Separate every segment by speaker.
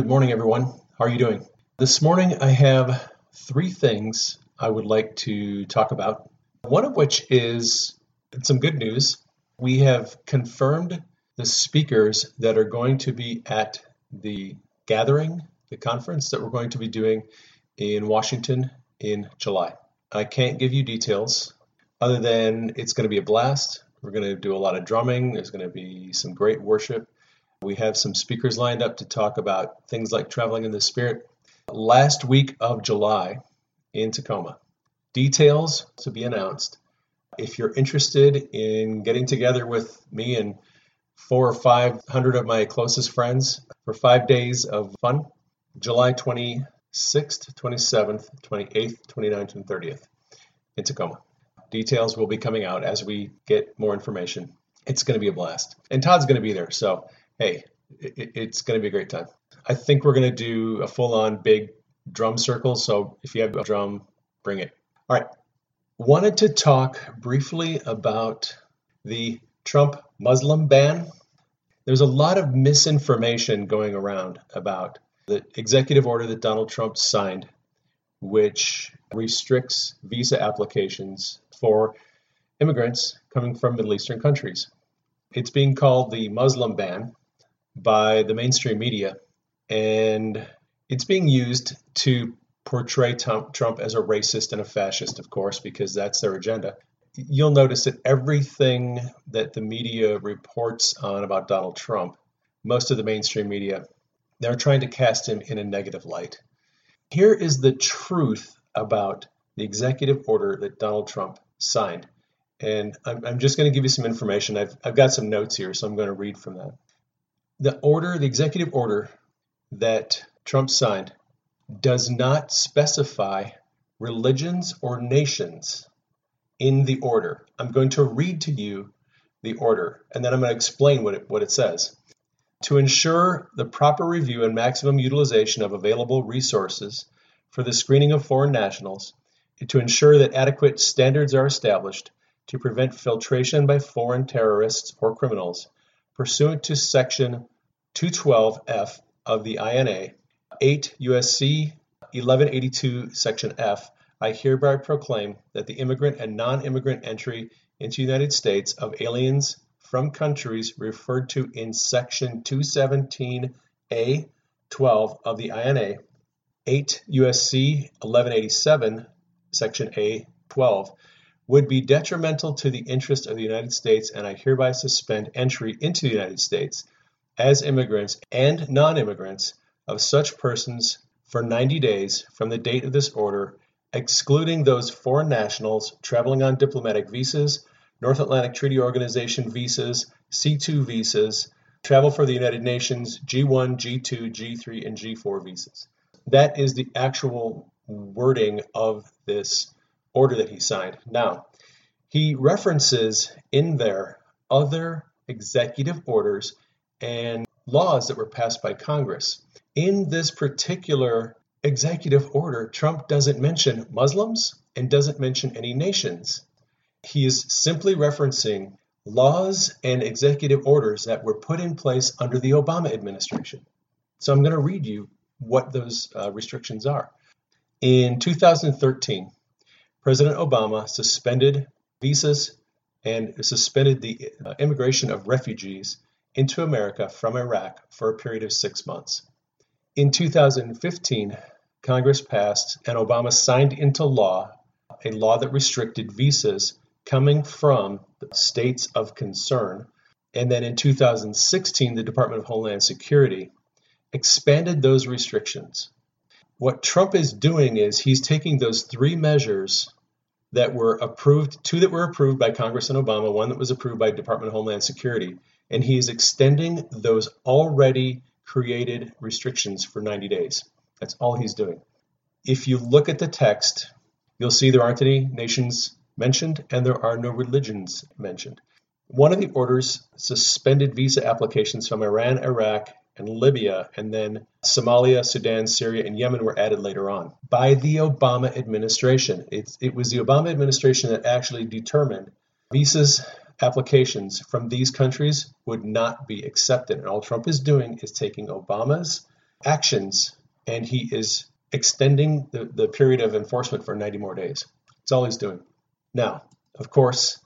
Speaker 1: Good morning, everyone. How are you doing? This morning I have three things I would like to talk about. One of which is some good news. We have confirmed the speakers that are going to be at the gathering, the conference that we're going to be doing in Washington in July. I can't give you details other than it's going to be a blast. We're going to do a lot of drumming, there's going to be some great worship we have some speakers lined up to talk about things like traveling in the Spirit. Last week of July in Tacoma. Details to be announced. If you're interested in getting together with me and four or five hundred of my closest friends for five days of fun, July 26th, 27th, 28th, 29th, and 30th in Tacoma. Details will be coming out as we get more information. It's going to be a blast. And Todd's going to be there. So hey, it, it's going to be a great time. I think we're going to do a full on big drum circle. So if you have a drum, bring it. All right. Wanted to talk briefly about the Trump Muslim ban. There's a lot of misinformation going around about the executive order that Donald Trump signed, which restricts visa applications for immigrants coming from Middle Eastern countries. It's being called the Muslim ban, by the mainstream media, and it's being used to portray Trump as a racist and a fascist, of course, because that's their agenda. You'll notice that everything that the media reports on about Donald Trump, most of the mainstream media, they're trying to cast him in a negative light. Here is the truth about the executive order that Donald Trump signed. And I'm, I'm just going to give you some information. I've, I've got some notes here, so I'm going to read from that the order, the executive order that Trump signed, does not specify religions or nations in the order. I'm going to read to you the order, and then I'm going to explain what it, what it says. To ensure the proper review and maximum utilization of available resources for the screening of foreign nationals, to ensure that adequate standards are established to prevent filtration by foreign terrorists or criminals, pursuant to Section 212F of the INA, 8 U.S.C. 1182, Section F, I hereby proclaim that the immigrant and non-immigrant entry into the United States of aliens from countries referred to in Section 217A 12 of the INA, 8 U.S.C. 1187, Section A 12, would be detrimental to the interest of the United States, and I hereby suspend entry into the United States as immigrants and non-immigrants of such persons for 90 days from the date of this order, excluding those foreign nationals traveling on diplomatic visas, North Atlantic Treaty Organization visas, C2 visas, travel for the United Nations, G1, G2, G3, and G4 visas. That is the actual wording of this order that he signed. Now, he references in there other executive orders and laws that were passed by Congress. In this particular executive order, Trump doesn't mention Muslims and doesn't mention any nations. He is simply referencing laws and executive orders that were put in place under the Obama administration. So I'm going to read you what those uh, restrictions are. In 2013, President Obama suspended visas and suspended the uh, immigration of refugees into America from Iraq for a period of six months. In 2015, Congress passed and Obama signed into law a law that restricted visas coming from states of concern. And then in 2016, the Department of Homeland Security expanded those restrictions. What Trump is doing is he's taking those three measures that were approved, two that were approved by Congress and Obama, one that was approved by Department of Homeland Security. and he is extending those already created restrictions for 90 days. That's all he's doing. If you look at the text, you'll see there aren't any nations mentioned and there are no religions mentioned. One of the orders suspended visa applications from Iran, Iraq, and Libya, and then Somalia, Sudan, Syria, and Yemen were added later on by the Obama administration. It, it was the Obama administration that actually determined visas applications from these countries would not be accepted. And all Trump is doing is taking Obama's actions and he is extending the, the period of enforcement for 90 more days. That's all he's doing. Now, of course,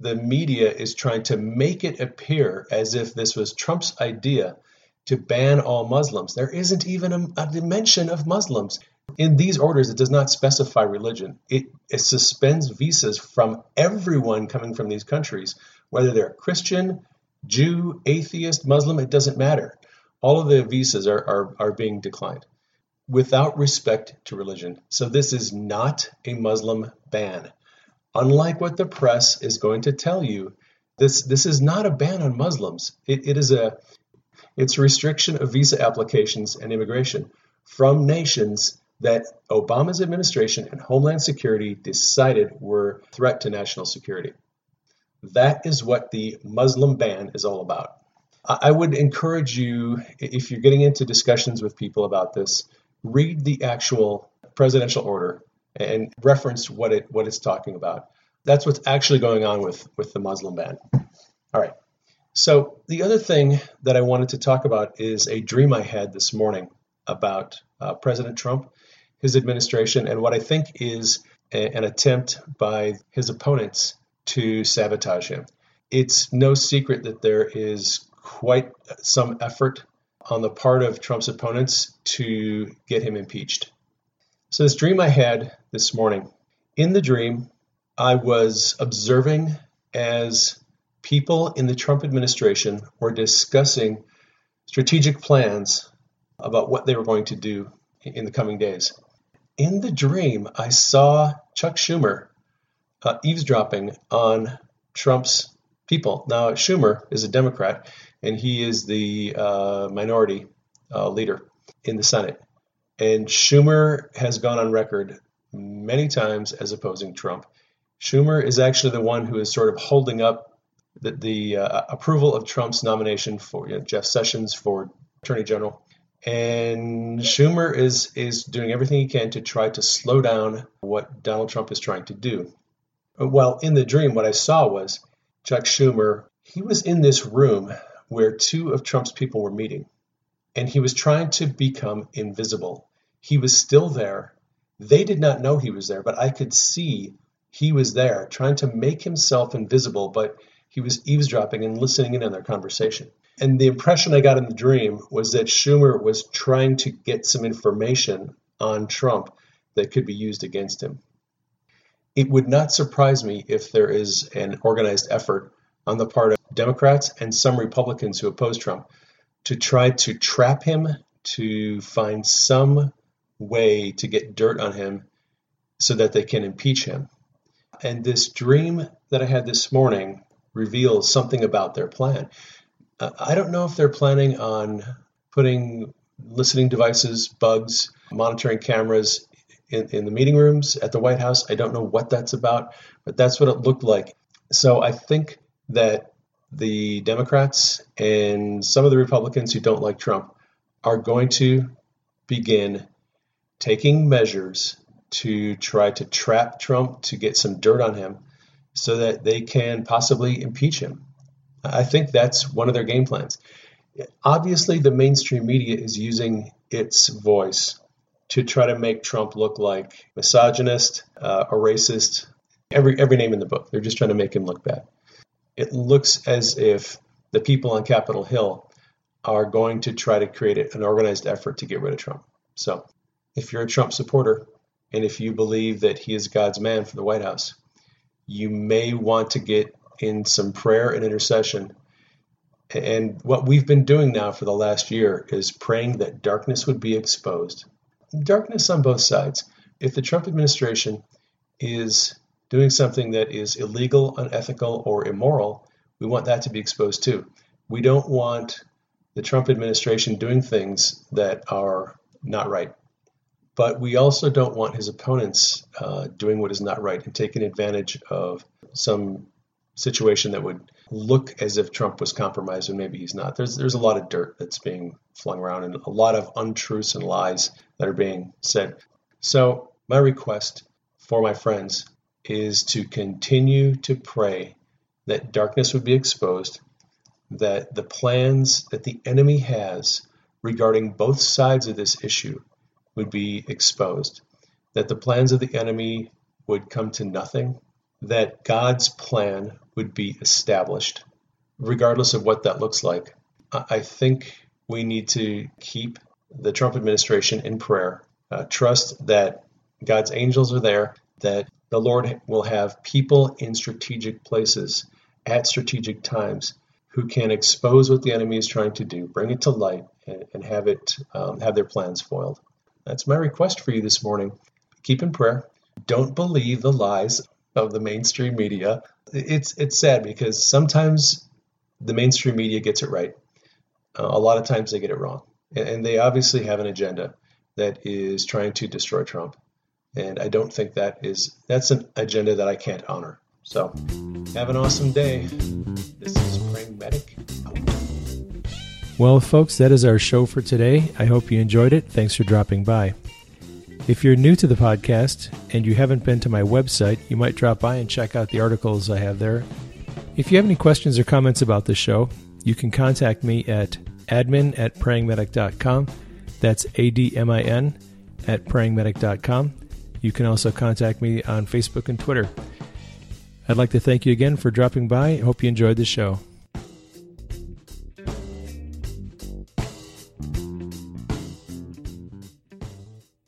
Speaker 1: the media is trying to make it appear as if this was Trump's idea to ban all Muslims. There isn't even a, a dimension of Muslims. In these orders, it does not specify religion. It, it suspends visas from everyone coming from these countries, whether they're Christian, Jew, atheist, Muslim, it doesn't matter. All of the visas are, are, are being declined without respect to religion. So this is not a Muslim ban. Unlike what the press is going to tell you, this, this is not a ban on Muslims. It, it is a it's restriction of visa applications and immigration from nations that Obama's administration and Homeland Security decided were a threat to national security. That is what the Muslim ban is all about. I would encourage you, if you're getting into discussions with people about this, read the actual presidential order and reference what it what it's talking about. That's what's actually going on with, with the Muslim ban. All right. So the other thing that I wanted to talk about is a dream I had this morning about uh, President Trump his administration and what I think is a, an attempt by his opponents to sabotage him. It's no secret that there is quite some effort on the part of Trump's opponents to get him impeached. So, this dream I had this morning, in the dream, I was observing as people in the Trump administration were discussing strategic plans about what they were going to do in the coming days in the dream, I saw Chuck Schumer uh, eavesdropping on Trump's people. Now, Schumer is a Democrat, and he is the uh, minority uh, leader in the Senate. And Schumer has gone on record many times as opposing Trump. Schumer is actually the one who is sort of holding up the, the uh, approval of Trump's nomination for you know, Jeff Sessions for Attorney General. And Schumer is is doing everything he can to try to slow down what Donald Trump is trying to do. Well, in the dream, what I saw was Chuck Schumer. He was in this room where two of Trump's people were meeting, and he was trying to become invisible. He was still there. They did not know he was there, but I could see he was there, trying to make himself invisible, but he was eavesdropping and listening in on their conversation. And the impression I got in the dream was that Schumer was trying to get some information on Trump that could be used against him. It would not surprise me if there is an organized effort on the part of Democrats and some Republicans who oppose Trump to try to trap him, to find some way to get dirt on him so that they can impeach him. And this dream that I had this morning reveals something about their plan. Uh, I don't know if they're planning on putting listening devices, bugs, monitoring cameras in, in the meeting rooms at the White House. I don't know what that's about, but that's what it looked like. So I think that the Democrats and some of the Republicans who don't like Trump are going to begin taking measures to try to trap Trump to get some dirt on him so that they can possibly impeach him. I think that's one of their game plans. Obviously, the mainstream media is using its voice to try to make Trump look like misogynist, uh, a racist, every every name in the book. They're just trying to make him look bad. It looks as if the people on Capitol Hill are going to try to create an organized effort to get rid of Trump. So, if you're a Trump supporter and if you believe that he is God's man for the White House, you may want to get in some prayer and intercession. And what we've been doing now for the last year is praying that darkness would be exposed. Darkness on both sides. If the Trump administration is doing something that is illegal, unethical, or immoral, we want that to be exposed too. We don't want the Trump administration doing things that are not right. But we also don't want his opponents uh, doing what is not right and taking advantage of some situation that would look as if Trump was compromised when maybe he's not. There's there's a lot of dirt that's being flung around and a lot of untruths and lies that are being said. So my request for my friends is to continue to pray that darkness would be exposed, that the plans that the enemy has regarding both sides of this issue would be exposed, that the plans of the enemy would come to nothing, that God's plan would be established, regardless of what that looks like. I think we need to keep the Trump administration in prayer, uh, trust that God's angels are there, that the Lord will have people in strategic places at strategic times who can expose what the enemy is trying to do, bring it to light, and, and have it um, have their plans foiled. That's my request for you this morning. Keep in prayer. Don't believe the lies of the mainstream media. It's it's sad because sometimes the mainstream media gets it right. Uh, a lot of times they get it wrong, and, and they obviously have an agenda that is trying to destroy Trump. And I don't think that is that's an agenda that I can't honor. So, have an awesome day. This is.
Speaker 2: Well, folks, that is our show for today. I hope you enjoyed it. Thanks for dropping by. If you're new to the podcast and you haven't been to my website, you might drop by and check out the articles I have there. If you have any questions or comments about the show, you can contact me at admin at prayingmedic.com. That's A D M I N at prayingmedic.com. You can also contact me on Facebook and Twitter. I'd like to thank you again for dropping by. Hope you enjoyed the show.